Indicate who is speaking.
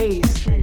Speaker 1: face.